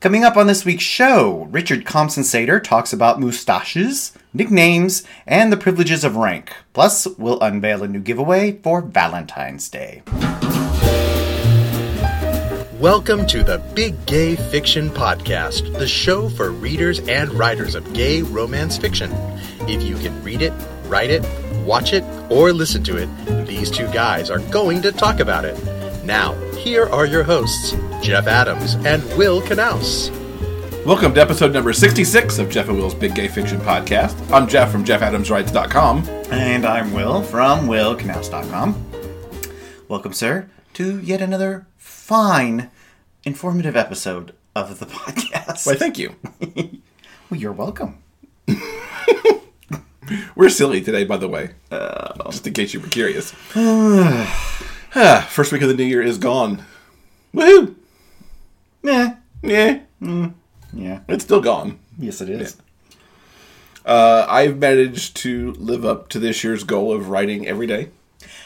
Coming up on this week's show, Richard Compson Sater talks about moustaches, nicknames, and the privileges of rank. Plus, we'll unveil a new giveaway for Valentine's Day. Welcome to the Big Gay Fiction Podcast, the show for readers and writers of gay romance fiction. If you can read it, write it, watch it, or listen to it, these two guys are going to talk about it. Now, here are your hosts, Jeff Adams and Will Knaus. Welcome to episode number 66 of Jeff and Will's Big Gay Fiction Podcast. I'm Jeff from JeffAdamsWrites.com. And I'm Will from WillKnaus.com. Welcome, sir, to yet another fine, informative episode of the podcast. Why, thank you. well, you're welcome. We're silly today, by the way. Uh, just in case you were curious. Ah, First week of the new year is gone. Woohoo! Meh. Yeah, Yeah. it's still gone. Yes, it is. Uh, I've managed to live up to this year's goal of writing every day.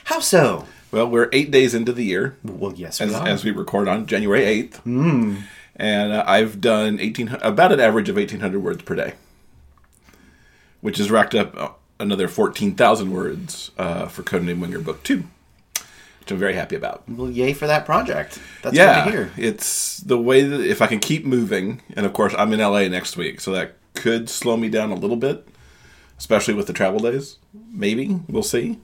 How so? Well, we're eight days into the year. Well, yes, we as, are. as we record on January 8th. And uh, I've done 18, about an average of 1,800 words per day, which has racked up uh, another 14,000 words uh, for Codename Winger Book 2, which I'm very happy about. well, yay for that project. That's good yeah, to hear. it's the way that if I can keep moving, and of course I'm in LA next week, so that could slow me down a little bit, especially with the travel days. Maybe we'll see.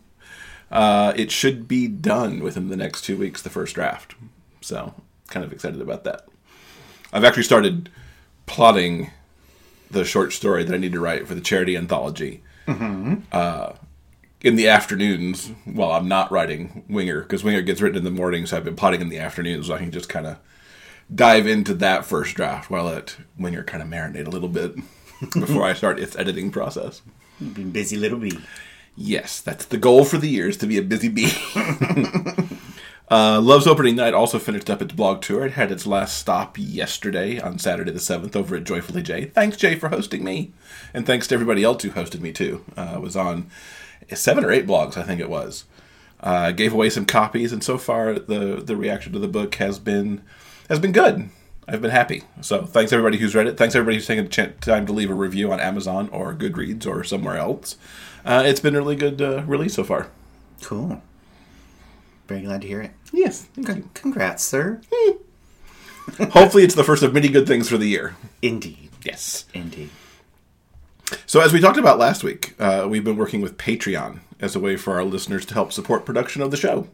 Uh, it should be done within the next two weeks, the first draft. So kind of excited about that. I've actually started plotting the short story that I need to write for the charity anthology uh, in the afternoons while I'm not writing Winger because Winger gets written in the morning, so I've been potting in the afternoons so I can just kind of dive into that first draft while let Winger kind of marinate a little bit before I start its editing process. You've been busy little bee. Yes, that's the goal for the year is to be a busy bee. uh, Love's opening night also finished up its blog tour. It had its last stop yesterday on Saturday the 7th over at Joyfully Jay. Thanks, Jay, for hosting me. And thanks to everybody else who hosted me, too. Uh, I was on seven or eight blogs, I think it was. Uh, gave away some copies, and so far the, the reaction to the book has been has been good. I've been happy. So thanks everybody who's read it. Thanks everybody who's taken the time to leave a review on Amazon or Goodreads or somewhere else. Uh, it's been a really good uh, release so far. Cool. Very glad to hear it. Yes. Con- Congrats, sir. Hopefully, it's the first of many good things for the year. Indeed. Yes. Indeed. So, as we talked about last week, uh, we've been working with Patreon as a way for our listeners to help support production of the show.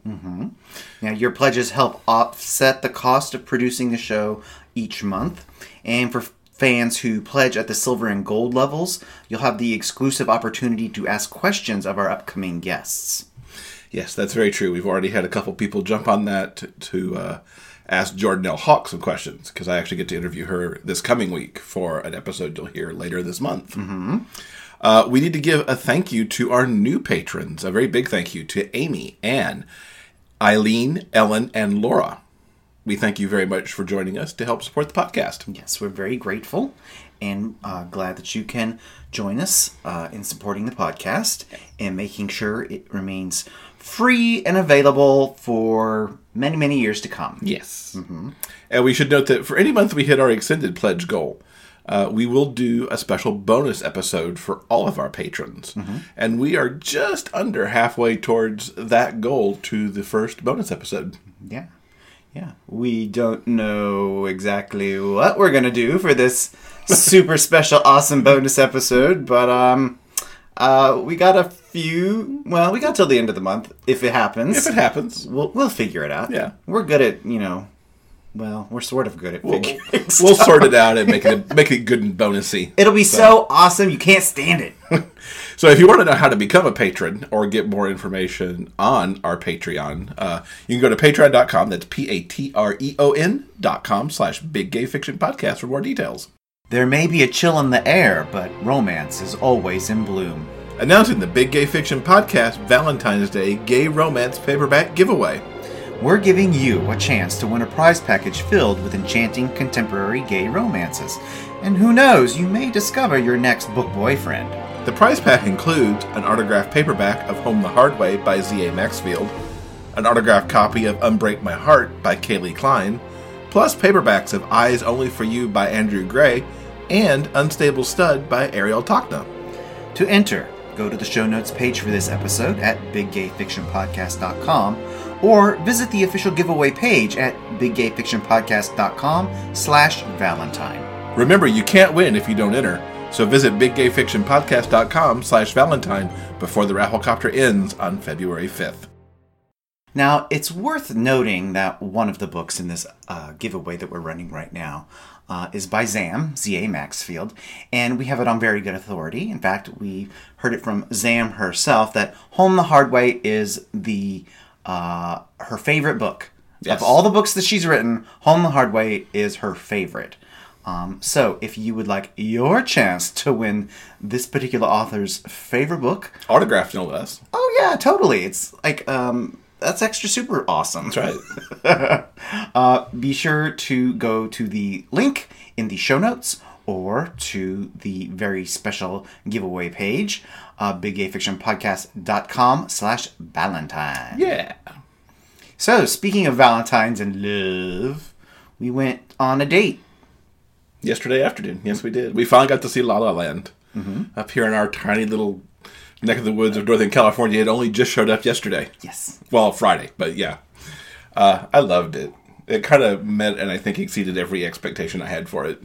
Now, your pledges help offset the cost of producing the show each month. And for fans who pledge at the silver and gold levels, you'll have the exclusive opportunity to ask questions of our upcoming guests. Yes, that's very true. We've already had a couple people jump on that to, to uh, ask Jordan L. Hawk some questions because I actually get to interview her this coming week for an episode you'll hear later this month. Mm-hmm. Uh, we need to give a thank you to our new patrons. A very big thank you to Amy, Anne, Eileen, Ellen, and Laura. We thank you very much for joining us to help support the podcast. Yes, we're very grateful and uh, glad that you can join us uh, in supporting the podcast and making sure it remains free and available for many, many years to come. Yes. And we should note that for any month we hit our extended pledge goal, uh, we will do a special bonus episode for all of our patrons. And we are just under halfway towards that goal to the first bonus episode. Yeah. Yeah. We don't know exactly what we're going to do for this super special awesome bonus episode, but um uh we got a few, well, we got till the end of the month if it happens. If it happens, we'll we'll figure it out. Yeah. We're good at, you know, well, we're sort of good at we'll, we'll sort it out and make it make it good and bonusy. It'll be so awesome you can't stand it. So if you want to know how to become a patron or get more information on our Patreon, uh, you can go to patreon.com. That's P-A-T-R-E-O-N dot com slash Big Gay Fiction Podcast for more details. There may be a chill in the air, but romance is always in bloom. Announcing the Big Gay Fiction Podcast Valentine's Day Gay Romance Paperback Giveaway. We're giving you a chance to win a prize package filled with enchanting contemporary gay romances. And who knows, you may discover your next book boyfriend. The prize pack includes an autographed paperback of Home the Hard Way by Z.A. Maxfield, an autographed copy of Unbreak My Heart by Kaylee Klein, plus plus paperbacks of Eyes Only for You by Andrew Grey and Unstable Stud by Ariel Tachna. To enter, go to the show notes page for this episode at biggayfictionpodcast.com or visit the official giveaway page at biggayfictionpodcast.com slash valentine. Remember, you can't win if you don't enter, so visit biggayfictionpodcast.com slash valentine before the Rafflecopter ends on February 5th. Now, it's worth noting that one of the books in this uh, giveaway that we're running right now uh, is by Zam, Z.A. Maxfield, and we have it on very good authority. In fact, we heard it from Zam herself that Home the Hard Way is the uh, her favorite book. Yes. Of all the books that she's written, Home the Hard Way is her favorite. Um, so, if you would like your chance to win this particular author's favorite book, Autographed, no less. oh yeah, totally. It's like um, that's extra super awesome. That's right. Uh, be sure to go to the link in the show notes or to the very special giveaway page, uh, biggayfictionpodcast.com slash valentine. yeah. So, speaking of Valentines and love, we went on a date. Yesterday afternoon, yes, we did. We finally got to see La La Land up here in our tiny little neck of the woods of Northern California. It only just showed up yesterday. Yes. Well, Friday, but yeah. Uh, I loved it. It kind of met and I think exceeded every expectation I had for it.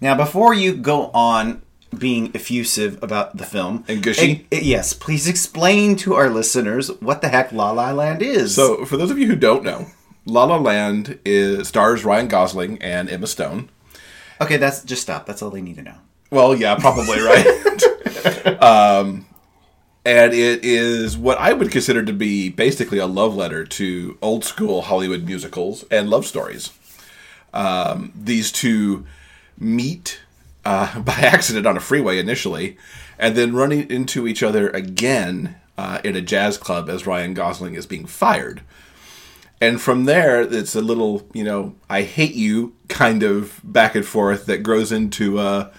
Now, before you go on being effusive about the film And gushy? eh, eh, yes, please explain to our listeners what the heck La La Land is. So, for those of you who don't know, La La Land is stars Ryan Gosling and Emma Stone. okay, that's just stop. That's all they need to know. Well, yeah, probably right. um, and it is what I would consider to be basically a love letter to old school Hollywood musicals and love stories. Um, these two meet uh, by accident on a freeway initially, and then running into each other again uh, in a jazz club as Ryan Gosling is being fired. And from there, it's a little, you know, I hate you kind of back and forth that grows into, uh,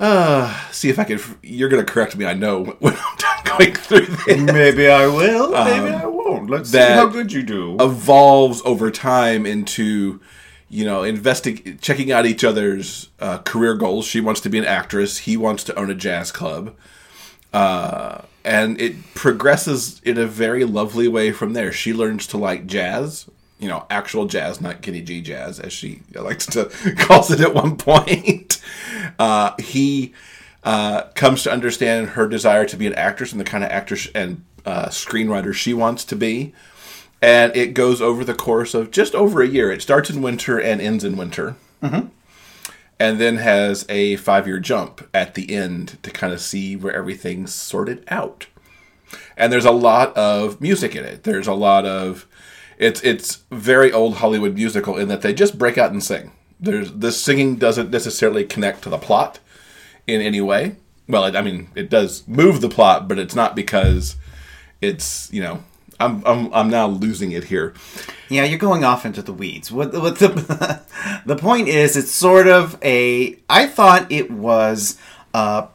uh, see if I can, you're going to correct me, I know, when I'm done going through this. Maybe I will. maybe I won't. Let's see how good you do. evolves over time into you know investing checking out each other's uh, career goals she wants to be an actress he wants to own a jazz club uh, and it progresses in a very lovely way from there she learns to like jazz you know actual jazz not Kenny G jazz as she likes to calls it at one point uh, he uh, comes to understand her desire to be an actress and the kind of actress and uh, screenwriter she wants to be and it goes over the course of just over a year. It starts in winter and ends in winter, mm-hmm. and then has a five-year jump at the end to kind of see where everything's sorted out. And there's a lot of music in it. There's a lot of it's it's very old Hollywood musical in that they just break out and sing. There's the singing doesn't necessarily connect to the plot in any way. Well, it, I mean, it does move the plot, but it's not because it's you know I'm I'm I'm now losing it here. Yeah, you're going off into the weeds. What, what the the point is, it's sort of a. I thought it was a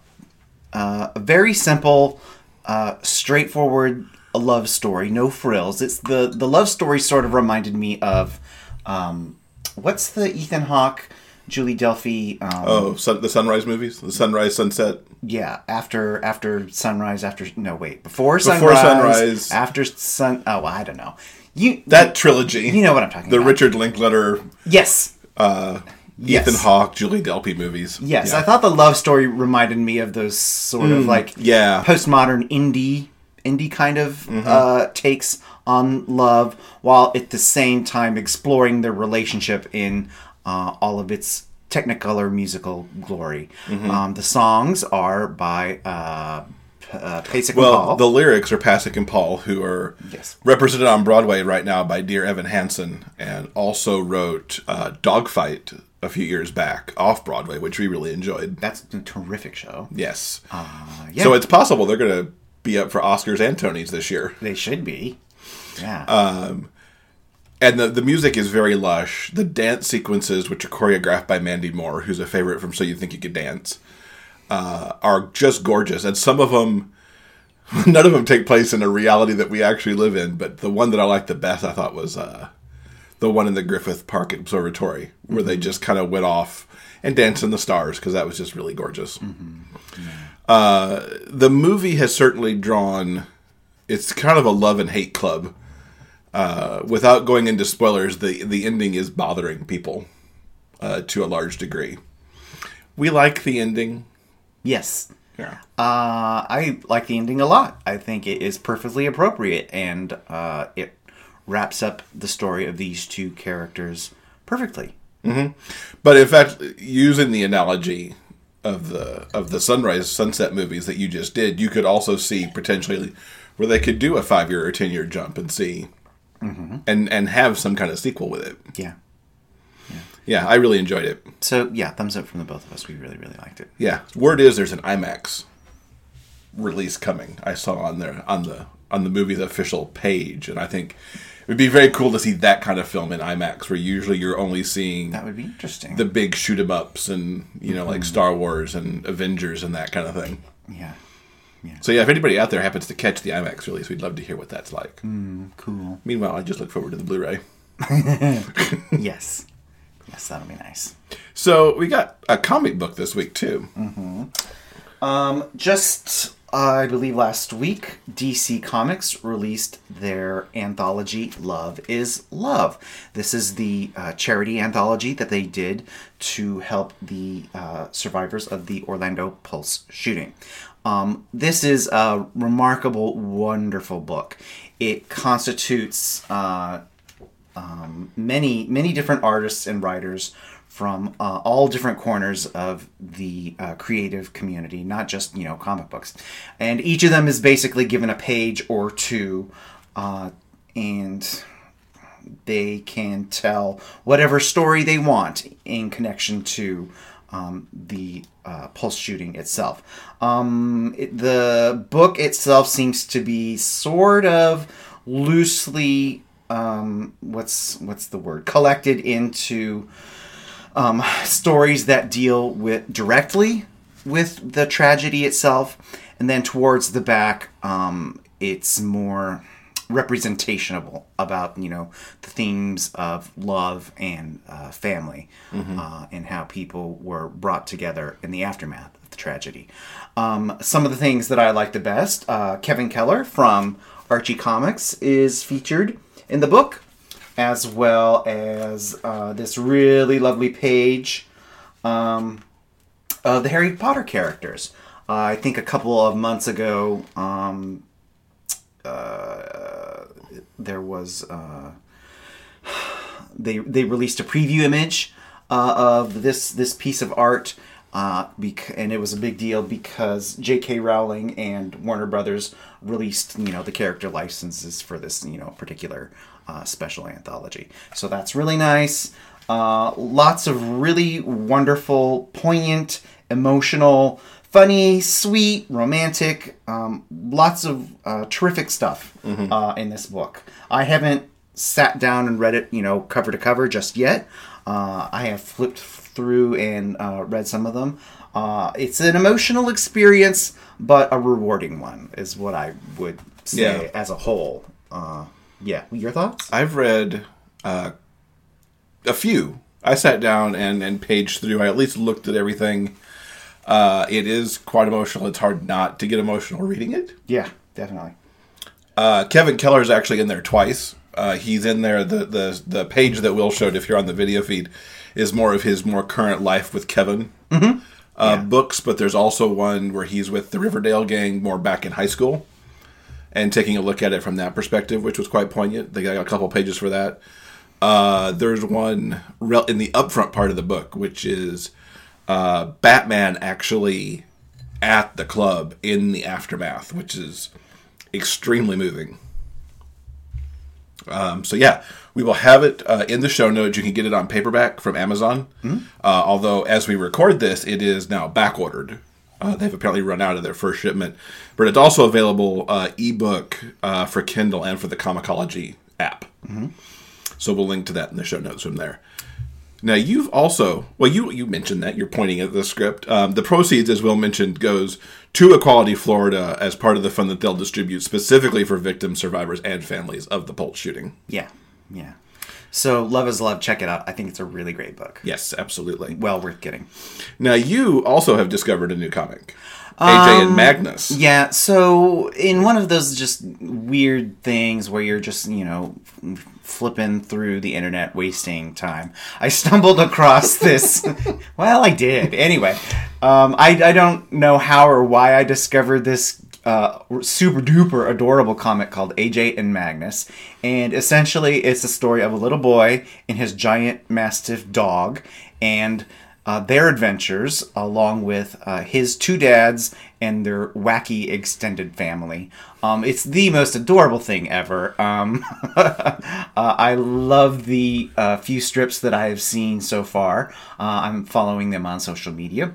very simple, uh, straightforward love story, no frills. It's the the love story sort of reminded me of um, what's the Ethan Hawke, Julie Delpy. Um, Oh, sun, the sunrise movies, the sunrise sunset. Yeah, after after sunrise, after no wait, before, Before sunrise, before sunrise. after sun. Oh, I don't know. You That trilogy. you know what I'm talking the about. The Richard Linklater, yes, uh, Yes. Ethan Hawke, Julie Delpy movies. Yes, Yeah. I thought the love story reminded me of those sort of like yeah. postmodern indie indie kind of Mm-hmm. uh, takes on love, while at the same time exploring their relationship in uh, all of its technicolor musical glory. Mm-hmm. Um, the songs are by uh, uh, Pasek and Well, Paul. the lyrics are Pasek and Paul, who are Yes. represented on Broadway right now by Dear Evan Hansen, and also wrote uh, Dogfight a few years back off Broadway, which we really enjoyed. That's a terrific show. Yes. Uh, yeah, So it's possible they're going to be up for Oscars and Tonys this year. they should be. Yeah. Uh, And the, the music is very lush. The dance sequences, which are choreographed by Mandy Moore, who's a favorite from So You Think You Could Dance, uh, are just gorgeous. And some of them, none of them take place in a reality that we actually live in. But the one that I liked the best, I thought, was uh, the one in the Griffith Park Observatory, where they just kind of went off and danced in the stars because that was just really gorgeous. Uh, the movie has certainly drawn. It's kind of a love and hate club. Uh, without going into spoilers, the the ending is bothering people uh, to a large degree. We like the ending. Yes. Yeah. Uh, I like the ending a lot. I think it is perfectly appropriate, and uh, it wraps up the story of these two characters perfectly. But in fact, using the analogy of the of the sunrise sunset movies that you just did, you could also see potentially where they could do a five year or ten year jump and see mm-hmm. and and have some kind of sequel with it. Yeah. Yeah, I really enjoyed it. So yeah, thumbs up from the both of us. We really, really liked it. Yeah, word is there's an IMAX release coming. I saw on there on the on the movie's official page, and I think would be very cool to see that kind of film in IMAX, where usually you're only seeing That would be interesting. the big shoot 'em ups and you know like mm-hmm. Star Wars and Avengers and that kind of thing. yeah. So yeah, if anybody out there happens to catch the IMAX release, we'd love to hear what that's like. Mm, cool. Meanwhile, I just look forward to the Blu-ray. yes. Yes, that'll be nice. So we got a comic book this week too. Mm-hmm. Um, just I believe last week, DC Comics released their anthology "Love Is Love." This is the uh, charity anthology that they did to help the uh, survivors of the Orlando Pulse shooting. Um, this is a remarkable, wonderful book. It constitutes uh, um, many many different artists and writers from uh, all different corners of the uh, creative community, not just you know comic books, and each of them is basically given a page or two, uh, and they can tell whatever story they want in connection to um, the uh, pulse shooting itself. Um, it, the book itself seems to be sort of loosely um, what's what's the word collected into um, stories that deal with directly with the tragedy itself, and then towards the back, um, it's more representational about you know the themes of love and uh, family uh, and how people were brought together in the aftermath of the tragedy. Um, some of the things that I like the best, uh, Kevin Keller from Archie Comics is featured in the book, as well as uh, this really lovely page um, of the Harry Potter characters. Uh, I think a couple of months ago, um, uh, there was uh, they they released a preview image uh, of this this piece of art, uh, bec- and it was a big deal because J.K. Rowling and Warner Brothers released you know the character licenses for this you know particular uh, special anthology. So that's really nice. Uh, lots of really wonderful, poignant, emotional, funny, sweet, romantic, um, lots of uh, terrific stuff uh, in this book. I haven't sat down and read it, you know, cover to cover just yet. Uh, I have flipped through and uh, read some of them. Uh, it's an emotional experience, but a rewarding one, is what I would say Yeah. as a whole. Uh, yeah, your thoughts? I've read uh, a few. I sat down and and paged through. I at least looked at everything. Uh, it is quite emotional. It's hard not to get emotional reading it. Yeah, definitely. Uh, Kevin Keller is actually in there twice. Uh, he's in there. The, the the page that Will showed, if you're on the video feed, is more of his more current life with Kevin uh, books. But there's also one where he's with the Riverdale gang, more back in high school, and taking a look at it from that perspective, which was quite poignant. They got a couple pages for that. Uh, there's one in the upfront part of the book, which is uh, Batman actually at the club in the aftermath, which is extremely moving. Um, so yeah, we will have it uh, in the show notes. You can get it on paperback from Amazon. Uh, although as we record this, it is now back ordered. Uh, they've apparently run out of their first shipment, but it's also available uh, ebook uh, for Kindle and for the comiXology app. So we'll link to that in the show notes from there. Now you've also well you you mentioned that you're pointing at the script. Um, the proceeds, as Will mentioned, goes to Equality Florida as part of the fund that they'll distribute specifically for victims, survivors, and families of the Pulse shooting. Yeah, yeah. So Love is Love, check it out. I think it's a really great book. Yes, absolutely. Well worth getting. Now you also have discovered a new comic, AJ and Magnus. Yeah, so in one of those just weird things where you're just, you know, flipping through the internet, wasting time, I stumbled across this. well, I did. Anyway, um, I, I don't know how or why I discovered this uh, super duper adorable comic called AJ and Magnus. And essentially, it's a story of a little boy and his giant mastiff dog. And uh, their adventures, along with uh, his two dads and their wacky extended family. Um, it's the most adorable thing ever. Um, uh, I love the uh, few strips that I have seen so far. Uh, I'm following them on social media.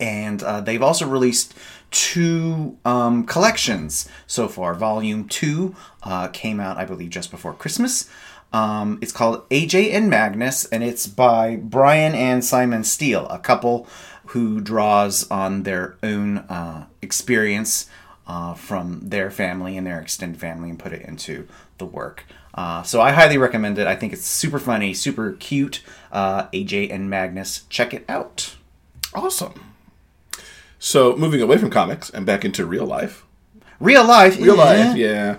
And uh, they've also released two um, collections so far. Volume 2 uh, came out, I believe, just before Christmas. Um, it's called AJ and Magnus, and it's by Brian and Simon Steele, a couple who draws on their own uh, experience uh, from their family and their extended family and put it into the work. Uh, so I highly recommend it. I think it's super funny, super cute. Uh, AJ and Magnus, check it out. Awesome. So moving away from comics and back into real life. Real life, Real life, yeah.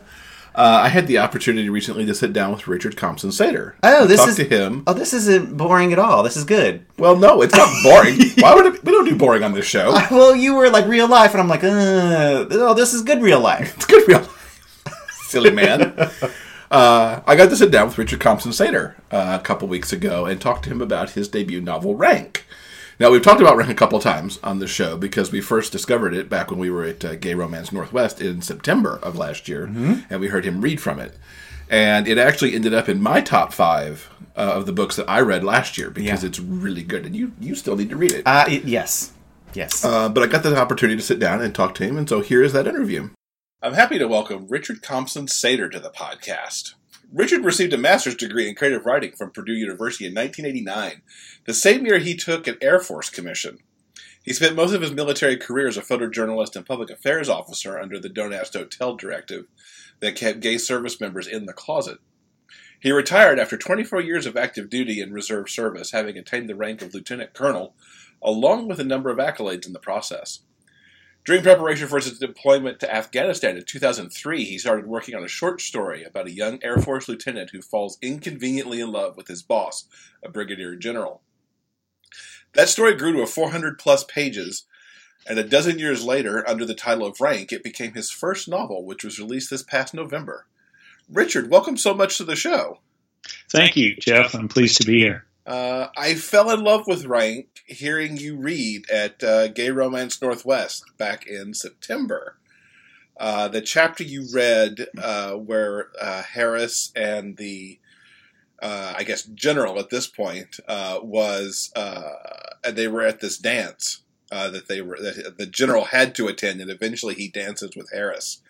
Uh, I had the opportunity recently to sit down with Richard Compson Sater. Oh, this is to him. Oh, this isn't boring at all. This is good. Well, no, it's not boring. Why would it, we don't do boring on this show? Well, you were like real life, and I'm like, uh, oh, this is good real life. It's good real life. Silly man. Uh, I got to sit down with Richard Compson Sater uh, a couple weeks ago and talk to him about his debut novel, Rank. Now, we've talked about Rank a couple times on the show because we first discovered it back when we were at uh, Gay Romance Northwest in September of last year, and we heard him read from it. And it actually ended up in my top five uh, of the books that I read last year because Yeah. it's really good, and you, you still need to read it. Uh, it- yes, yes. Uh, but I got the opportunity to sit down and talk to him, and so here is that interview. I'm happy to welcome Richard Compson Sater to the podcast. Richard received a master's degree in creative writing from Purdue University in 1989, the same year he took an Air Force commission. He spent most of his military career as a photojournalist and public affairs officer under the Don't Ask, Don't Tell directive that kept gay service members in the closet. He retired after 24 years of active duty in reserve service, having attained the rank of lieutenant colonel, along with a number of accolades in the process. During preparation for his deployment to Afghanistan in 2003, he started working on a short story about a young Air Force lieutenant who falls inconveniently in love with his boss, a brigadier general. That story grew to a 400 plus pages, and a dozen years later, under the title of Rank, it became his first novel, which was released this past November. Richard, welcome so much to the show. Thank you, Jeff. I'm pleased to be here. Uh, I fell in love with Rank hearing you read at uh, Gay Romance Northwest back in September. Uh, the chapter you read uh, where uh, Harris and the, uh, I guess, general at this point uh, was, they were at this dance that they were that the general had to attend, and eventually he dances with Harris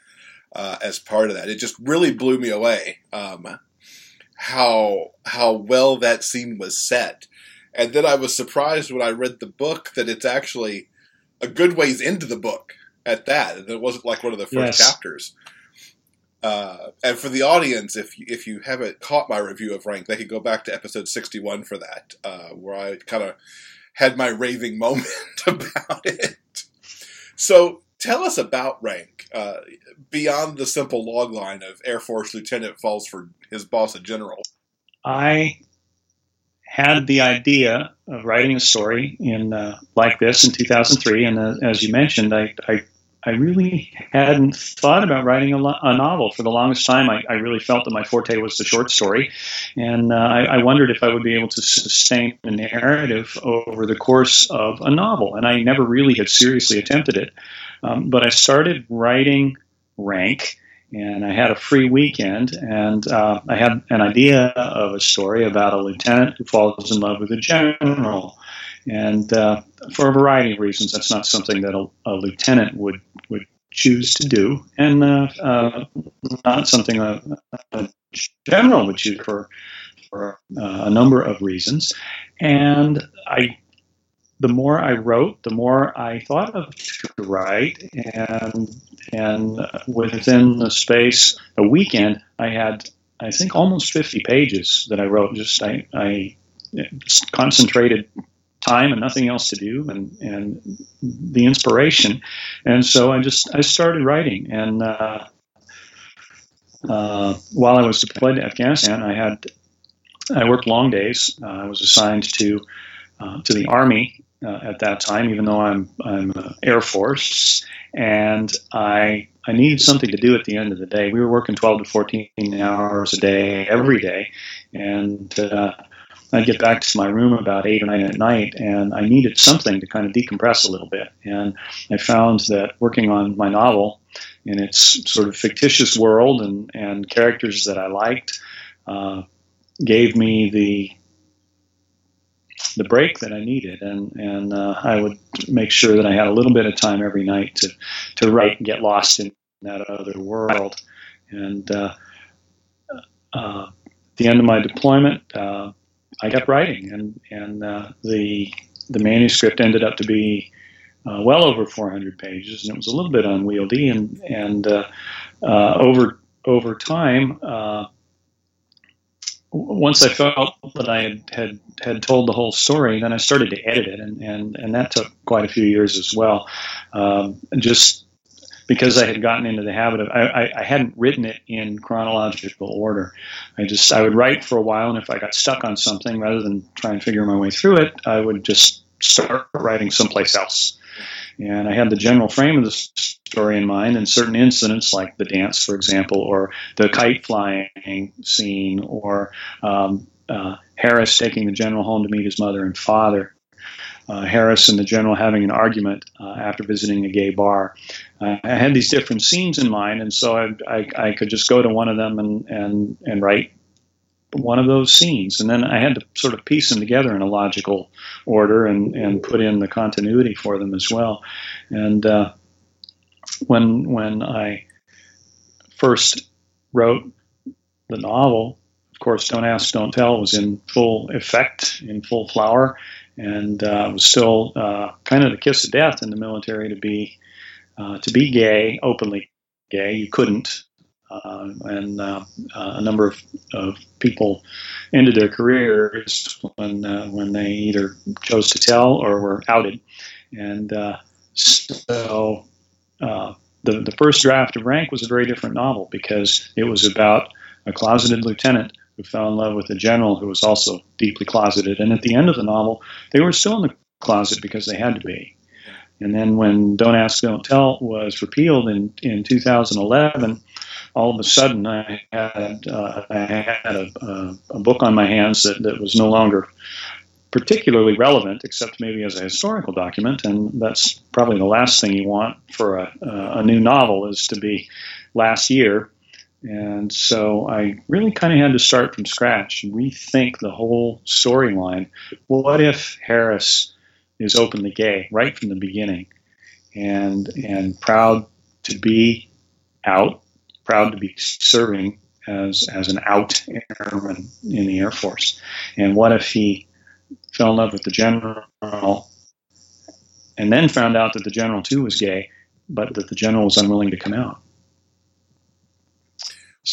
as part of that. It just really blew me away. Um, how how well that scene was set. And then I was surprised when I read the book that it's actually a good ways into the book at that. And it wasn't like one of the first Yes. chapters. Uh, and for the audience, if you, if you haven't caught my review of Rank, they could go back to episode 61 for that, uh, where I kind of had my raving moment about it. So tell us about Rank, uh, beyond the simple log line of Air Force Lieutenant falls for his boss, a general. I had the idea of writing a story in uh, like this in 2003, and uh, as you mentioned, I, I I really hadn't thought about writing a, lo- a novel for the longest time. I, I really felt that my forte was the short story, and uh, I, I wondered if I would be able to sustain a narrative over the course of a novel. And I never really had seriously attempted it, um, but I started writing Rank and I had a free weekend, and uh, I had an idea of a story about a lieutenant who falls in love with a general. And uh, for a variety of reasons, that's not something that a, a lieutenant would, would choose to do, and uh, uh, not something a, a general would choose for, for uh, a number of reasons. And I the more I wrote, the more I thought of to write, and and within the space a weekend, I had I think almost 50 pages that I wrote. Just I, I just concentrated time and nothing else to do, and and the inspiration, and so I just I started writing. And uh, uh, while I was deployed to Afghanistan, I had I worked long days. Uh, I was assigned to uh, to the army uh, at that time, even though I'm I'm Air Force, and I I needed something to do at the end of the day. We were working 12 to 14 hours a day every day, and uh, I'd get back to my room about eight or nine at night, and I needed something to kind of decompress a little bit. And I found that working on my novel in its sort of fictitious world and and characters that I liked uh, gave me the the break that I needed, and and uh, I would make sure that I had a little bit of time every night to to write and get lost in that other world. And uh, uh, at the end of my deployment, uh, I kept writing, and and uh, the the manuscript ended up to be uh, well over 400 pages, and it was a little bit unwieldy, and and over over time once I felt that I had, had, had told the whole story, then I started to edit it, and, and, and that took quite a few years as well. Um, just because I had gotten into the habit of, I, I, I, hadn't written it in chronological order. I just, I would write for a while, and if I got stuck on something, rather than try and figure my way through it, I would just start writing someplace else. And I had the general frame of the story in mind, and certain incidents like the dance, for example, or the kite flying scene, or um, uh, Harris taking the general home to meet his mother and father. Uh, Harris and the general having an argument uh, after visiting a gay bar. Uh, I had these different scenes in mind, and so I, I, I, could just go to one of them and, and, and write one of those scenes. And then I had to sort of piece them together in a logical order and, and put in the continuity for them as well. And uh, when, when I first wrote the novel, of course, Don't Ask, Don't Tell was in full effect, in full flower, and uh, was still uh, kind of the kiss of death in the military to be uh, to be gay, openly gay. You couldn't uh, and uh, uh, a number of, of, people ended their careers when uh, when they either chose to tell or were outed. And uh, so the the first draft of Rank was a very different novel because it was about a closeted lieutenant who fell in love with a general who was also deeply closeted. And at the end of the novel, they were still in the closet because they had to be. And then when Don't Ask, Don't Tell was repealed in, in 2011, all of a sudden I had uh, I had a, a, a, book on my hands that, that was no longer particularly relevant, except maybe as a historical document, and that's probably the last thing you want for a, a new novel is to be last year. And so I really kind of had to start from scratch and rethink the whole storyline. What if Harris is openly gay right from the beginning, and and proud to be out proud to be serving as as an out airman in the Air Force. And what if he fell in love with the general and then found out that the general too was gay, but that the general was unwilling to come out?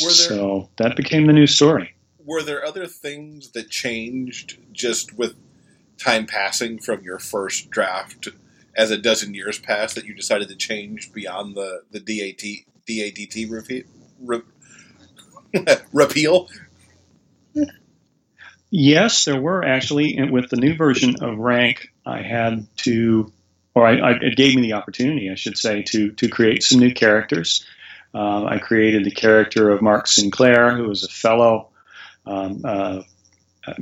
There, so that became the new story. Were there other things that changed just with time passing from your first draft as a dozen years passed that you decided to change beyond the, the DAT DADT repeat, re, repeal? Yes, there were actually. And with the new version of Rank, I had to, or I, I, it gave me the opportunity, I should say, to to create some new characters. Um, I created the character of Mark Sinclair, who was a fellow um, uh,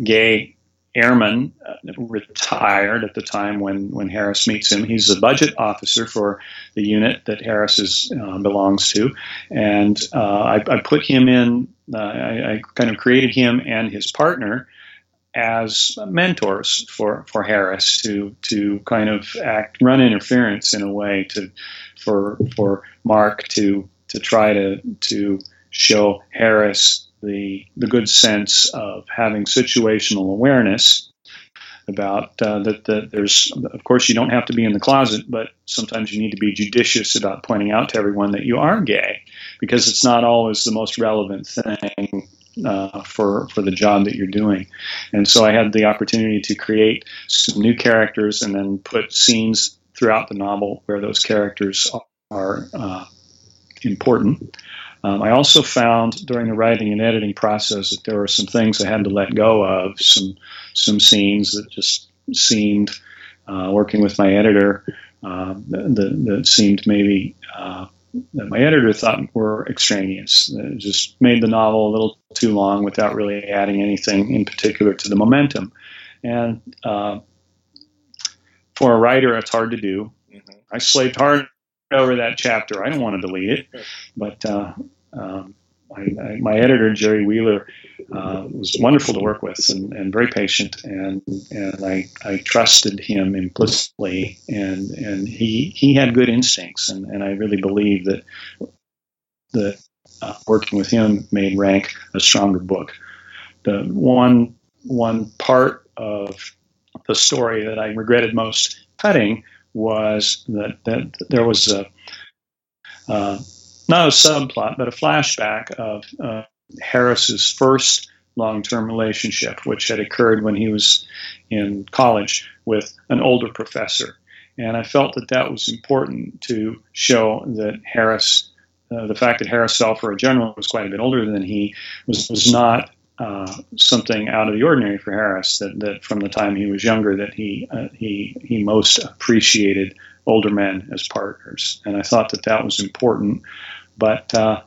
gay airman, uh, retired at the time when, when Harris meets him. He's a budget officer for the unit that Harris is, uh, belongs to. And uh, I, I, put him in, uh, I, I, kind of created him and his partner as mentors for, for Harris to, to kind of act, run interference in a way to, for, for Mark to, to try to, to show Harris the the good sense of having situational awareness about uh, that, that there's of course you don't have to be in the closet but sometimes you need to be judicious about pointing out to everyone that you are gay because it's not always the most relevant thing uh, for for the job that you're doing. And so I had the opportunity to create some new characters and then put scenes throughout the novel where those characters are uh, important. Um, I also found during the writing and editing process that there were some things I had to let go of, some some scenes that just seemed, uh, working with my editor, uh, that, that seemed maybe uh, that my editor thought were extraneous. It just made the novel a little too long without really adding anything in particular to the momentum. And uh, for a writer, it's hard to do. Mm-hmm. I slaved hard over that chapter. I don't want to delete it, but uh, um, I, I, my editor Jerry Wheeler uh, was wonderful to work with and, and very patient, and and I, I trusted him implicitly, and and he he had good instincts, and, and I really believe that that uh, working with him made Rank a stronger book. The one one part of the story that I regretted most cutting was that, that there was a, uh, not a subplot, but a flashback of uh, Harris's first long term relationship, which had occurred when he was in college with an older professor. And I felt that that was important to show that Harris, uh, the fact that Harris Selfer, a general, was quite a bit older than he, was, was not uh, something out of the ordinary for Harris. That, that from the time he was younger, that he uh, he he most appreciated older men as partners, and I thought that that was important. But uh,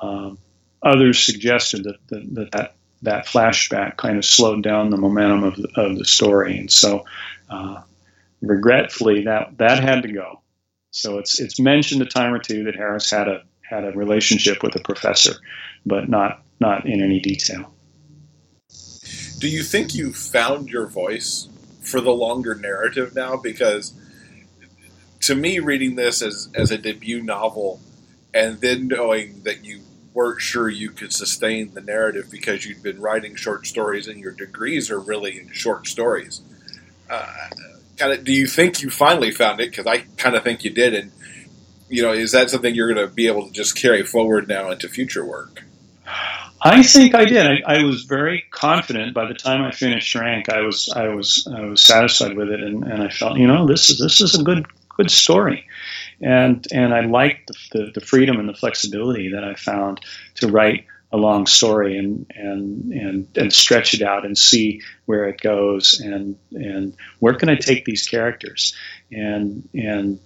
um, others suggested that, that that, that flashback kind of slowed down the momentum of the, of the story, and so uh, regretfully that that had to go. So it's it's mentioned a time or two that Harris had a had a relationship with a professor, but not not in any detail do you think you found your voice for the longer narrative now? Because to me, reading this as, as a debut novel and then knowing that you weren't sure you could sustain the narrative because you'd been writing short stories and your degrees are really in short stories. Uh, kind of, do you think you finally found it? Because I kind of think you did, and you know, is that something you're going to be able to just carry forward now into future work? I think I did. I, I, was very confident by the time I finished rank. I was I was I was satisfied with it, and, and I felt you know this is this is a good good story, and and I liked the, the, the freedom and the flexibility that I found to write a long story and and and and stretch it out and see where it goes and and where can I take these characters and and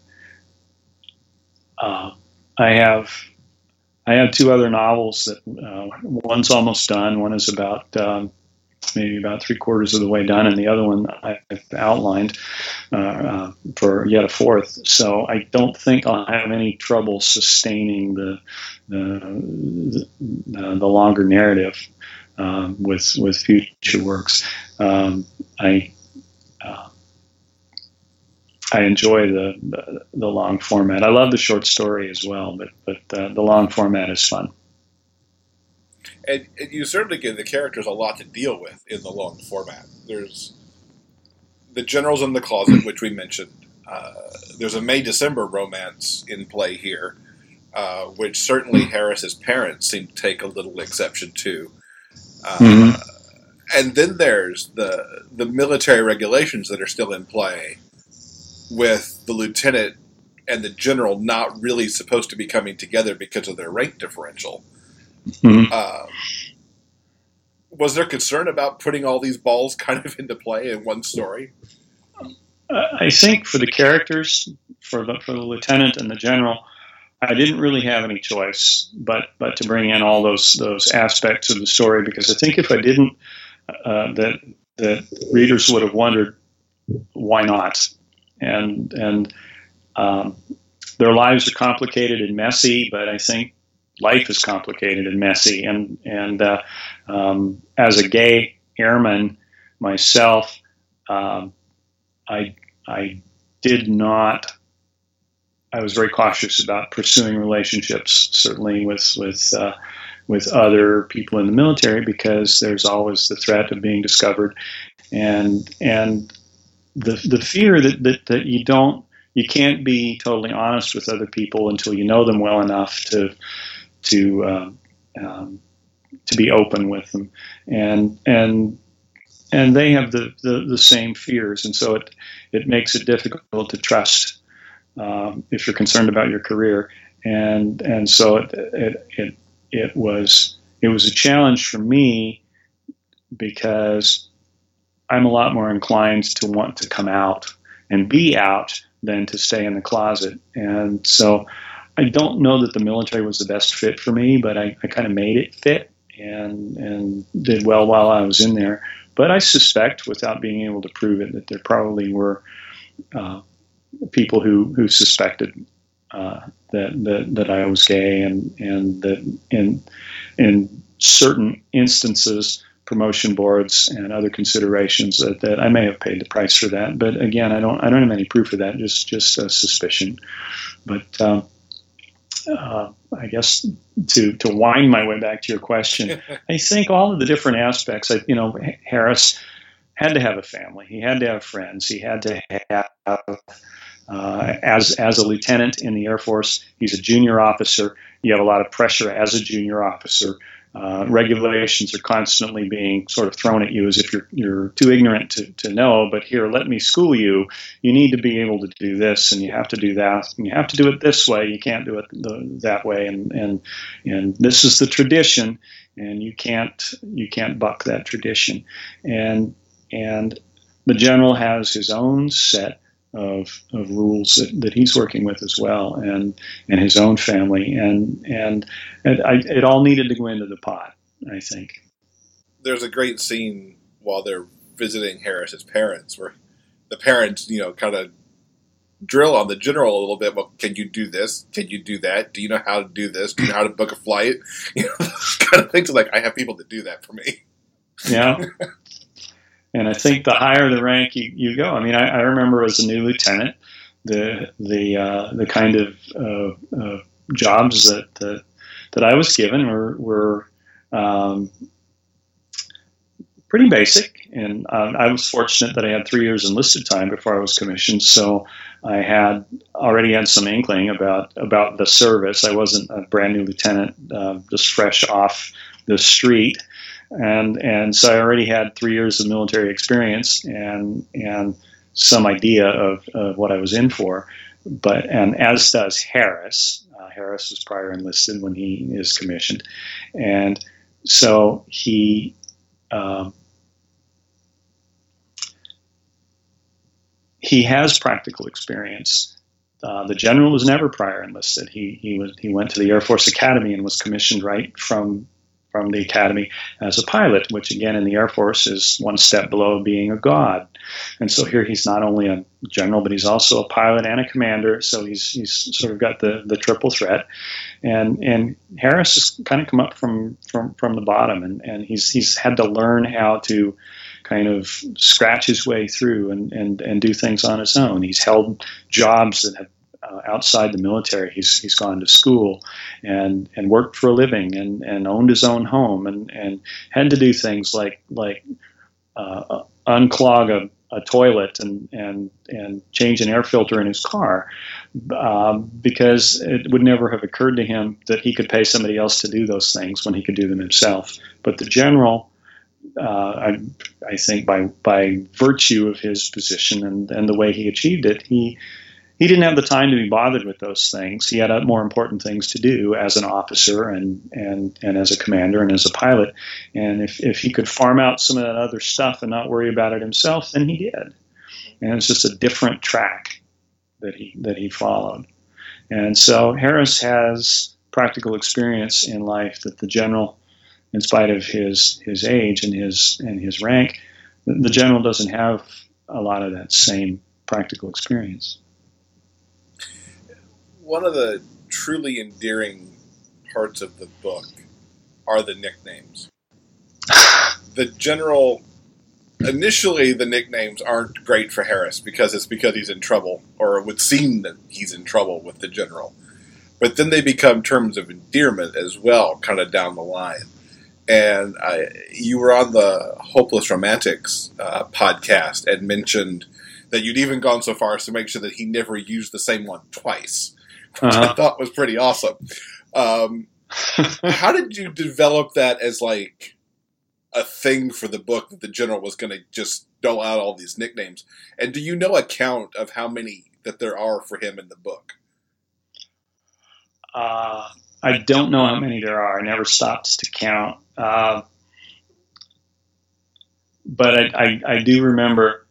uh, I have I have two other novels that uh, one's almost done. One is about um, maybe about three quarters of the way done, and the other one I've outlined uh, uh, for yet a fourth. So I don't think I'll have any trouble sustaining the the, the, the longer narrative um, with with future works. Um, I uh, I enjoy the, the, the long format. I love the short story as well, but but uh, the long format is fun. And, and, you certainly give the characters a lot to deal with in the long format. There's the generals in the closet, which we mentioned. Uh, there's a May December romance in play here, uh, which certainly Harris's parents seem to take a little exception to. Uh, mm-hmm. And then there's the the military regulations that are still in play with the lieutenant and the general not really supposed to be coming together because of their rank differential. Mm-hmm. Um, was there concern about putting all these balls kind of into play in one story? I think for the characters, for the for the lieutenant and the general, I didn't really have any choice but but to bring in all those those aspects of the story because I think if I didn't, uh, that that readers would have wondered why not and and um, their lives are complicated and messy, but I think life is complicated and messy. And and uh, um, as a gay airman myself, um, I I did not. I was very cautious about pursuing relationships, certainly with with uh, with other people in the military, because there's always the threat of being discovered, and and the the fear that, that that you don't you can't be totally honest with other people until you know them well enough to to uh, um, to be open with them, and and and they have the, the, the same fears, and so it it makes it difficult to trust um, if you're concerned about your career, and and so it, it it it was it was a challenge for me because I'm a lot more inclined to want to come out and be out than to stay in the closet. And so I don't know that the military was the best fit for me, but I, I kind of made it fit and and did well while I was in there. But I suspect, without being able to prove it, that there probably were uh, people who who suspected uh, that, that that I was gay, and and that in in certain instances promotion boards and other considerations that, that I may have paid the price for that. But again, I don't I don't have any proof of that. Just just a suspicion. But um, uh, I guess to to wind my way back to your question, I think all of the different aspects. I, you know, Harris had to have a family. He had to have friends. He had to have. Uh, as as a lieutenant in the Air Force, he's a junior officer. You have a lot of pressure as a junior officer uh, regulations are constantly being sort of thrown at you as if you're, you're too ignorant to, to know, but here, let me school you. You need to be able to do this, and you have to do that, and you have to do it this way. You can't do it the, that way, and, and, and this is the tradition, and you can't, you can't buck that tradition. And, and the general has his own set of, of rules that, that he's working with as well, and and his own family, and and, and I, it all needed to go into the pot. I think. There's a great scene while they're visiting Harris's parents, where the parents, you know, kind of drill on the general a little bit. Well, can you do this? Can you do that? Do you know how to do this? Do you know how to book a flight? You know, kind of things like I have people that do that for me. Yeah. And I think the higher the rank you, you go. I mean, I, I remember as a new lieutenant, the the uh, the kind of uh, uh, jobs that, that that I was given were were um, pretty basic, and um, I was fortunate that I had three years enlisted time before I was commissioned, so I had already had some inkling about about the service. I wasn't a brand new lieutenant, uh, just fresh off the street and and so I already had three years of military experience and and some idea of, of what I was in for. But and as does Harris. Uh, Harris was prior enlisted when he is commissioned, and so he. Um, he has practical experience. Uh, the general was never prior enlisted. He he was he went to the Air Force Academy and was commissioned right from from the academy as a pilot, which again in the Air Force is one step below being a god. And so here he's not only a general, but he's also a pilot and a commander. So he's he's sort of got the, the triple threat. And and Harris has kind of come up from from, from the bottom, and, and he's he's had to learn how to kind of scratch his way through and, and, and do things on his own. He's held jobs that have uh, outside the military. He's he's gone to school and and worked for a living and, and owned his own home and, and had to do things like like uh, unclog a, a toilet and, and and change an air filter in his car um, because it would never have occurred to him that he could pay somebody else to do those things when he could do them himself. But the general. Uh, I, I think by by virtue of his position and, and the way he achieved it, he he didn't have the time to be bothered with those things. He had uh, more important things to do as an officer and, and, and as a commander and as a pilot. And if, if he could farm out some of that other stuff and not worry about it himself, then he did. And it's just a different track that he that he followed. And so Harris has practical experience in life that the general, in spite of his his age and his and his rank, the general doesn't have a lot of that same practical experience one of the truly endearing parts of the book are the nicknames. the general initially the nicknames aren't great for Harris because it's because he's in trouble, or it would seem that he's in trouble with the general. But then they become terms of endearment as well, kind of down the line. And I, you were on the Hopeless Romantics uh, podcast and mentioned that you'd even gone so far as to make sure that he never used the same one twice uh-huh. I thought was pretty awesome. Um, How did you develop that as like a thing for the book that the general was going to just dole out all these nicknames? And do you know a count of how many that there are for him in the book? Uh, I don't know how many there are. I never stopped to count. Uh, but I, I, I, do remember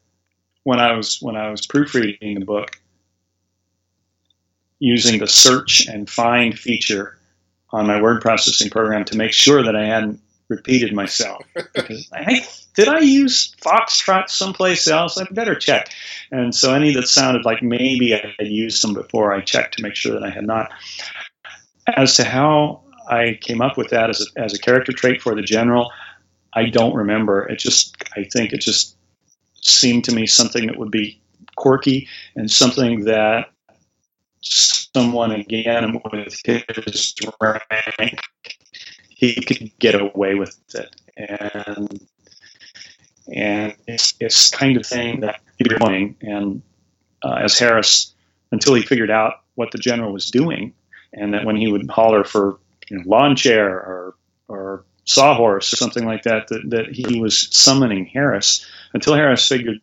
when I was when I was proofreading the book, using the search and find feature on my word processing program to make sure that I hadn't repeated myself. Because I, did I use Foxtrot someplace else? I better check. And so any that sounded like maybe I had used them before, I checked to make sure that I had not. As to how I came up with that as a, as a character trait for the general, I don't remember. It just, I think it just seemed to me something that would be quirky and something that someone again with his rank, he could get away with it. And and it's, it's kind of thing that he'd be doing. And uh, as Harris, until he figured out what the general was doing, and that when he would holler for you know, lawn chair or or sawhorse or something like that, that, that he was summoning Harris. Until Harris figured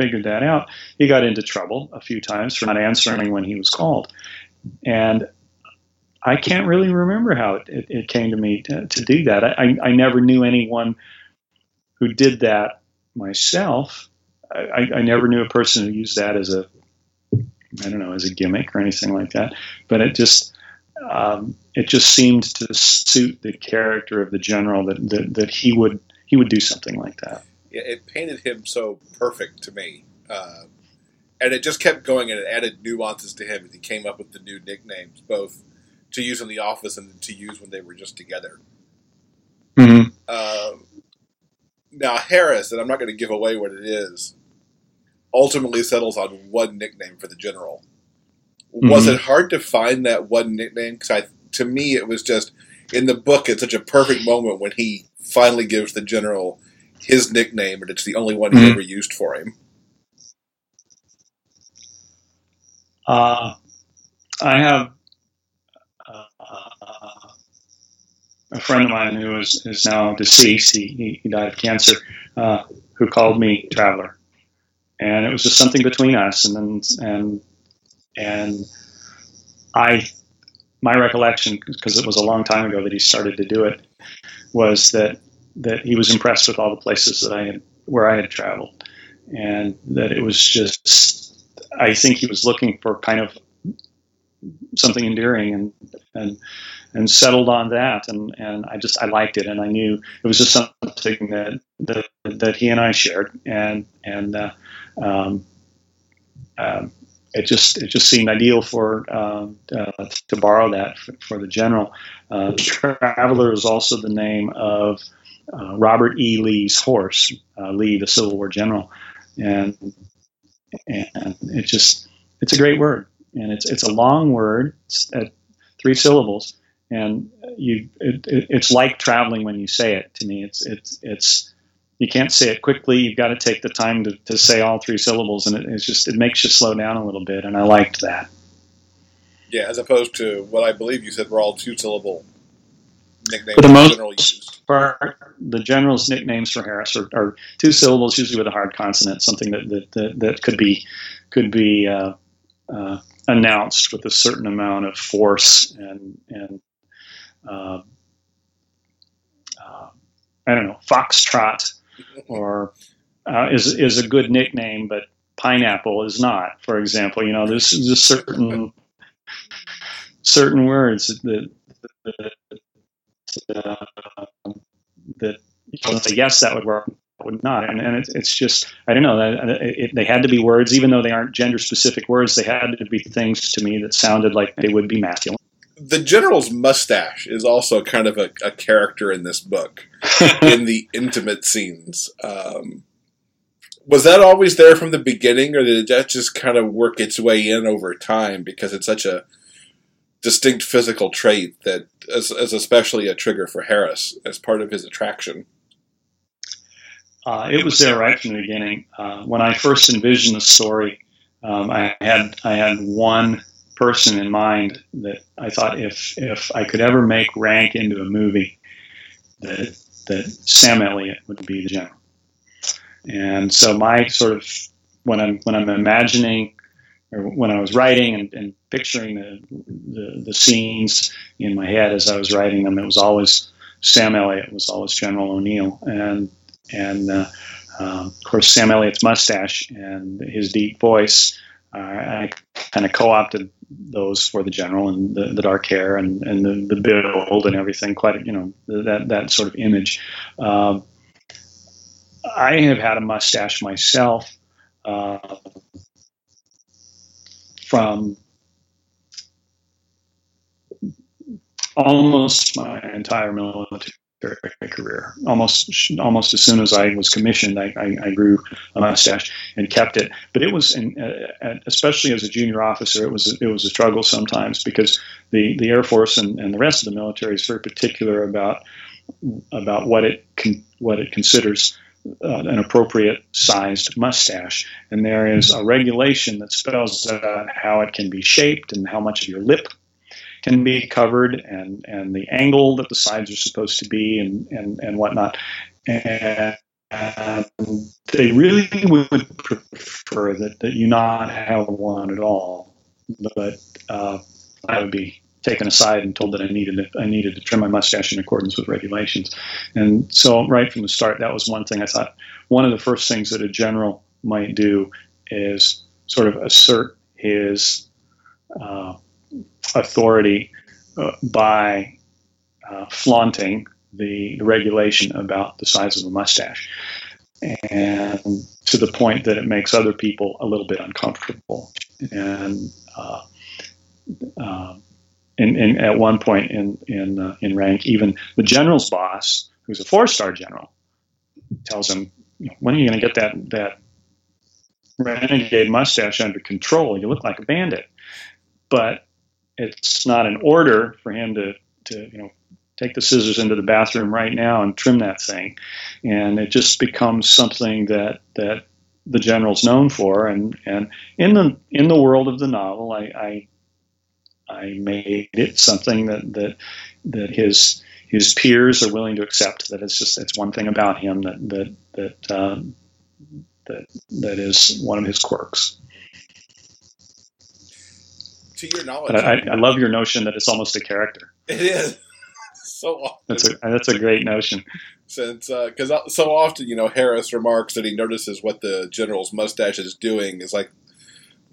figured that out, he got into trouble a few times for not answering when he was called. And I can't really remember how it, it, it came to me to, to do that. I, I, never knew anyone who did that myself. I, I never knew a person who used that as a, I don't know, as a gimmick or anything like that. But it just, um, it just seemed to suit the character of the general that, that, that he would he would do something like that it painted him so perfect to me. Uh, and it just kept going and it added nuances to him as he came up with the new nicknames, both to use in the office and to use when they were just together. Mm-hmm. Uh, now, Harris, and I'm not going to give away what it is, ultimately settles on one nickname for the general. Mm-hmm. Was it hard to find that one nickname? Because to me, it was just in the book. It's such a perfect moment when he finally gives the general his nickname, and it's the only one he mm-hmm. ever used for him. Uh, I have uh, a friend of mine who is, is now deceased. He, he died of cancer. Uh, who called me Traveler, and it was just something between us. And then and and I, my recollection, because it was a long time ago that he started to do it, was that that he was impressed with all the places that I had where I had traveled, and that it was just I think he was looking for kind of something endearing and and and settled on that. And and I just I liked it. And I knew it was just something that that, that he and I shared. And and uh, um, um, it just it just seemed ideal for uh, uh, to borrow that for, for the general. Uh, Traveler is also the name of uh, Robert E. Lee's horse, uh, Lee, the Civil War general, and and it just it's a great word, and it's it's a long word, it's at three syllables, and you it, it, it's like traveling when you say it. To me, it's it's it's you can't say it quickly. You've got to take the time to, to say all three syllables, and it, it's just it makes you slow down a little bit, and I liked that. Yeah, as opposed to what I believe you said were all two syllable nicknames. For the most part, the general's nicknames for Harris are, are, two syllables, usually with a hard consonant, something that that, that, that could be could be uh, uh, announced with a certain amount of force and and uh, uh I don't know, foxtrot, or uh, is is a good nickname, but pineapple is not. For example, you know, there's just certain certain words that, that uh, that you say yes, that would work, would not, and, and it's, it's just I don't know. It, it, they had to be words, even though they aren't gender specific words. They had to be things to me that sounded like they would be masculine. The general's mustache is also kind of a, a character in this book in the intimate scenes. Um, was that always there from the beginning, or did that just kind of work its way in over time because it's such a distinct physical trait that is, is especially a trigger for Harris as part of his attraction. Uh, it was there right from the beginning. Uh, when I first envisioned the story, um, I had I had one person in mind that I thought if if I could ever make rank into a movie, that that Sam Elliott would be the general. And so my sort of when I'm when I'm imagining or when I was writing and, and picturing the, the, the scenes in my head as I was writing them, it was always Sam Elliott was always General O'Neill, and and uh, um, of course Sam Elliott's mustache and his deep voice. Uh, I kind of co-opted those for the general and the, the dark hair and, and the, the build and everything. Quite you know that that sort of image. Um, I have had a mustache myself uh, from almost my entire military career. Almost, almost as soon as I was commissioned, I, I, I grew a mustache and kept it. But it was, in, uh, especially as a junior officer, it was it was a struggle sometimes because the, the Air Force and, and the rest of the military is very particular about about what it con, what it considers uh, an appropriate sized mustache. And there is a regulation that spells out how it can be shaped and how much of your lip can be covered and, and the angle that the sides are supposed to be and, and, and whatnot. And, they really would prefer that, that you not have one at all. But uh, I would be taken aside and told that I needed to, I needed to trim my mustache in accordance with regulations. And so right from the start, that was one thing I thought. One of the first things that a general might do is sort of assert his uh, authority uh, by uh, flaunting the, regulation about the size of a mustache, and to the point that it makes other people a little bit uncomfortable. And uh, um, in, in, at one point in in uh, in rank, even the general's boss, who's a four star general, tells him, "When are you going to get that that renegade mustache under control? You look like a bandit." But it's not an order for him to to you know take the scissors into the bathroom right now and trim that thing, and it just becomes something that that the general's known for. And and in the in the world of the novel, I, I I made it something that that that his his peers are willing to accept. That it's just it's one thing about him that that that um, that that is one of his quirks. To your knowledge, I, I love your notion that it's almost a character. It is so often. That's a that's a great notion. Since because uh, so often you know Harris remarks that he notices what the general's mustache is doing is like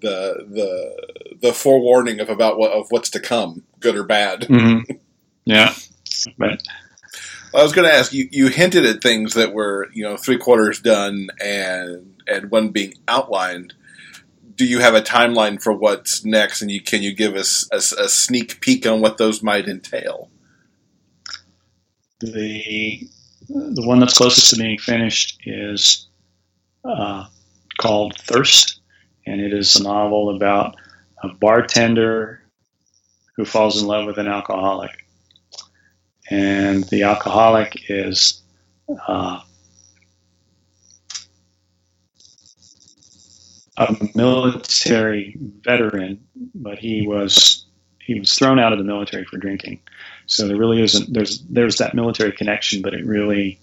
the the the forewarning of about what of what's to come, good or bad. Mm-hmm. Yeah, but I was going to ask you. You hinted at things that were you know three quarters done and and one being outlined. Do you have a timeline for what's next? And you can you give us a, a sneak peek on what those might entail? The the one that's closest to being finished is uh, called Thirst and it is a novel about a bartender who falls in love with an alcoholic. And the alcoholic is uh, a military veteran, but he was he was thrown out of the military for drinking. So there really isn't there's there's that military connection, but it really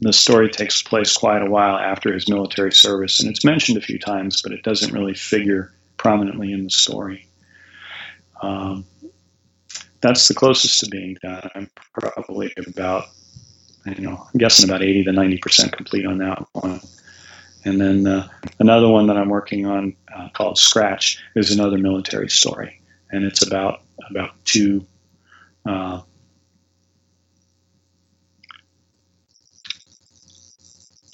the story takes place quite a while after his military service, and it's mentioned a few times, but it doesn't really figure prominently in the story. Um, that's the closest to being done. I'm probably about, you know, I'm guessing about 80 to 90 percent complete on that one. And then uh, another one that I'm working on uh, called Scratch is another military story, and it's about about two uh,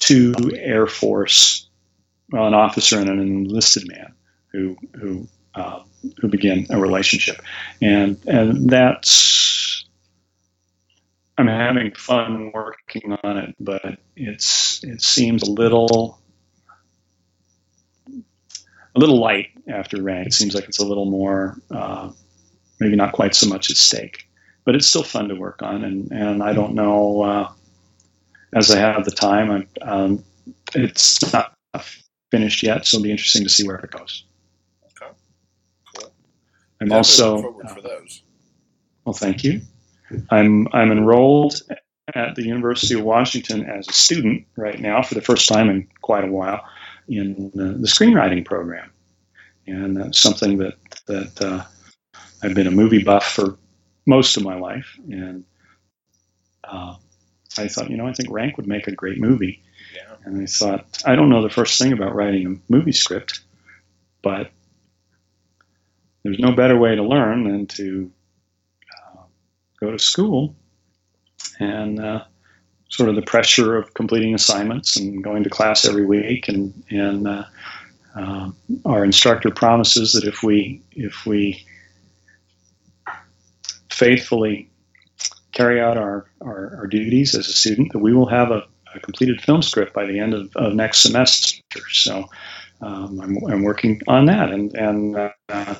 two Air Force, well, an officer and an enlisted man who who uh, who begin a relationship, and and that's I'm having fun working on it, but it's it seems a little a little light after rank. It seems like it's a little more uh, maybe not quite so much at stake, but it's still fun to work on, and and I don't know. Uh, as I have the time. Um, it's not finished yet, so it'll be interesting to see where it goes. Okay, cool. I'm Definitely also uh, well, thank you. I'm I'm enrolled at the University of Washington as a student right now for the first time in quite a while in uh, the screenwriting program, and that's something that that uh, I've been a movie buff for most of my life, and uh, I thought, you know, I think Rank would make a great movie, Yeah. and I thought, I don't know the first thing about writing a movie script, but there's no better way to learn than to uh, go to school and uh, sort of the pressure of completing assignments and going to class every week and and uh, uh, our instructor promises that if we if we faithfully carry out our, our, our duties as a student that we will have a, a completed film script by the end of, of next semester so um, I'm, I'm working on that and and uh,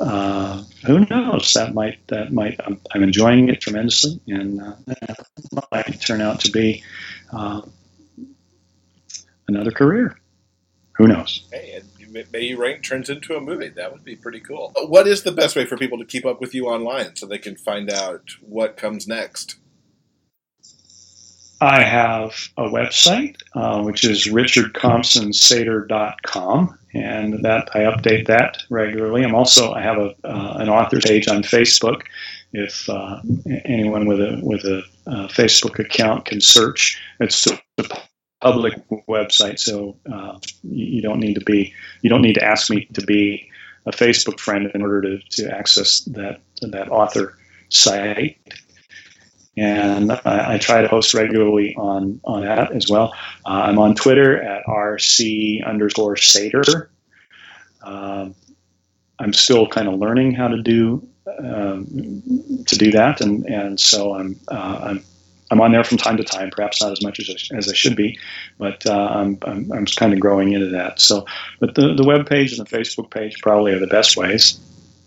uh, who knows? That might that might I'm, I'm enjoying it tremendously, and uh, that might turn out to be uh, another career. Who knows? Hey, and may- may Rank turns into a movie. That would be pretty cool. What is the best way for people to keep up with you online so they can find out what comes next? I have a website uh, which is richardcompsonsater.com, and that I update that regularly. I'm also I have a uh, an author page on Facebook. If uh, anyone with a with a uh, Facebook account can search, it's public website, so uh, you don't need to be you don't need to ask me to be a Facebook friend in order to, to access that that author site and I, I try to host regularly on on that as well. Uh, I'm on Twitter at rc underscore sater. Um, I'm still kind of learning how to do um, to do that, and and so I'm uh, I'm I'm on there from time to time, perhaps not as much as I, as I should be, but uh, I'm, I'm I'm kind of growing into that. So, but the the web page and the Facebook page probably are the best ways.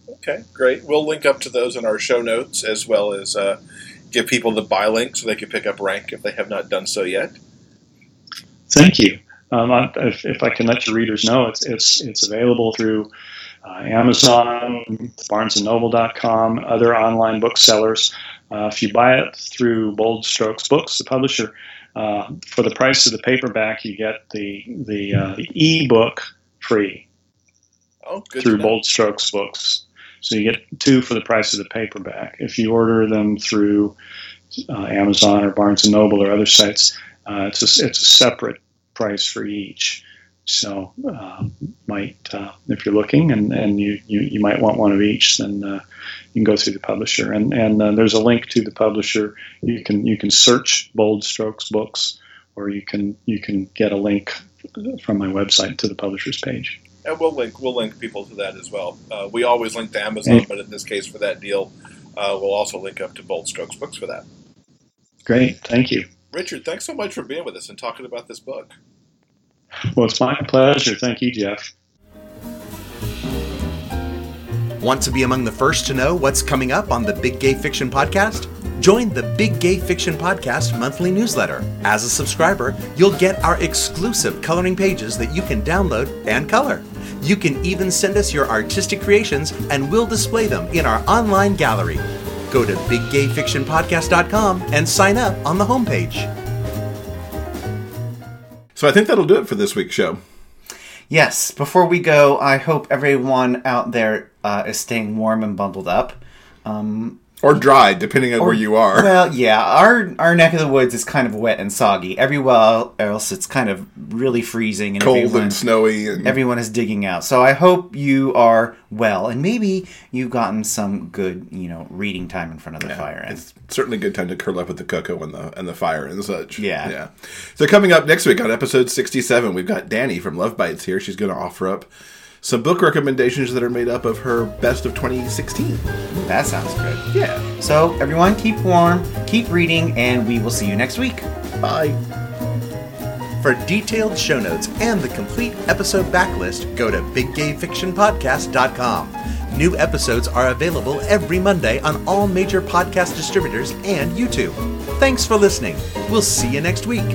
Okay, great. We'll link up to those in our show notes as well as uh, give people the buy link so they can pick up Rank if they have not done so yet. Thank you. Um, I, if, if I can let your readers know, it's it's it's available through uh, Amazon, BarnesandNoble.com, other online booksellers. Uh, if you buy it through Bold Strokes Books, the publisher, uh, for the price of the paperback, you get the the, uh, the e-book free Oh, good. through. Bold Strokes Books. So you get two for the price of the paperback. If you order them through uh, Amazon or Barnes and Noble or other sites, uh, it's a, it's a separate price for each. So uh, might uh, if you're looking and, and you, you, you might want one of each, then uh, you can go through the publisher. And and uh, there's a link to the publisher. You can you can search Bold Strokes Books, or you can you can get a link from my website to the publisher's page. And we'll link we'll link people to that as well. Uh, we always link to Amazon, but in this case, for that deal, uh, we'll also link up to Bold Strokes Books for that. Great, thank you. Richard, thanks so much for being with us and talking about this book. Well, it's my pleasure. Thank you, Jeff. Want to be among the first to know what's coming up on the Big Gay Fiction Podcast? Join the Big Gay Fiction Podcast monthly newsletter. As a subscriber, you'll get our exclusive coloring pages that you can download and color. You can even send us your artistic creations and we'll display them in our online gallery. Go to biggayfictionpodcast.com and sign up on the homepage. So I think that'll do it for this week's show. Yes, before we go, I hope everyone out there uh, is staying warm and bundled up. Um, Or dry, depending on where you are. Well, yeah, our our neck of the woods is kind of wet and soggy. Everywhere else, it's kind of really freezing and Cold everyone, and snowy. And everyone is digging out. So I hope you are well, and maybe you've gotten some good, you know, reading time in front of the fire. And It's certainly a good time to curl up with the cocoa and the and the fire and such. Yeah. yeah. So coming up next week on episode sixty-seven, we've got Danny from Love Bytes here. She's going to offer up some book recommendations that are made up of her best of 2016. that sounds good. Yeah. So everyone, keep warm, keep reading, and we will see you next week. Bye. For detailed show notes and the complete episode backlist, go to biggayfictionpodcast.com. New episodes are available every Monday on all major podcast distributors and YouTube. Thanks for listening. We'll see you next week.